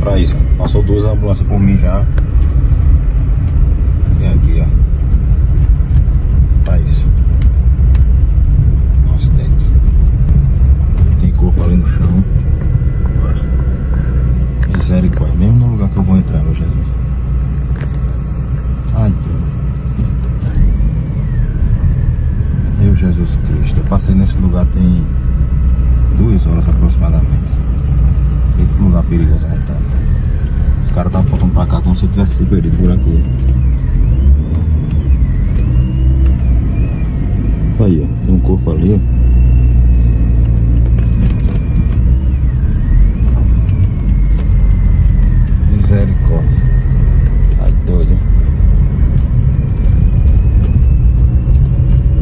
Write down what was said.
pra isso. Passou duas ambulâncias por mim já. E aqui, ó. Pra isso. Um acidente. Tem corpo ali no chão. Misericórdia. Mesmo no lugar que eu vou entrar, meu Jesus. Ai, Deus. Meu Jesus Cristo. Eu passei nesse lugar tem duas horas aproximadamente. Que lugar perigoso arretado. Estavam apontando tivesse se perdido por aqui. Aí, ó. Tem um corpo ali, ó.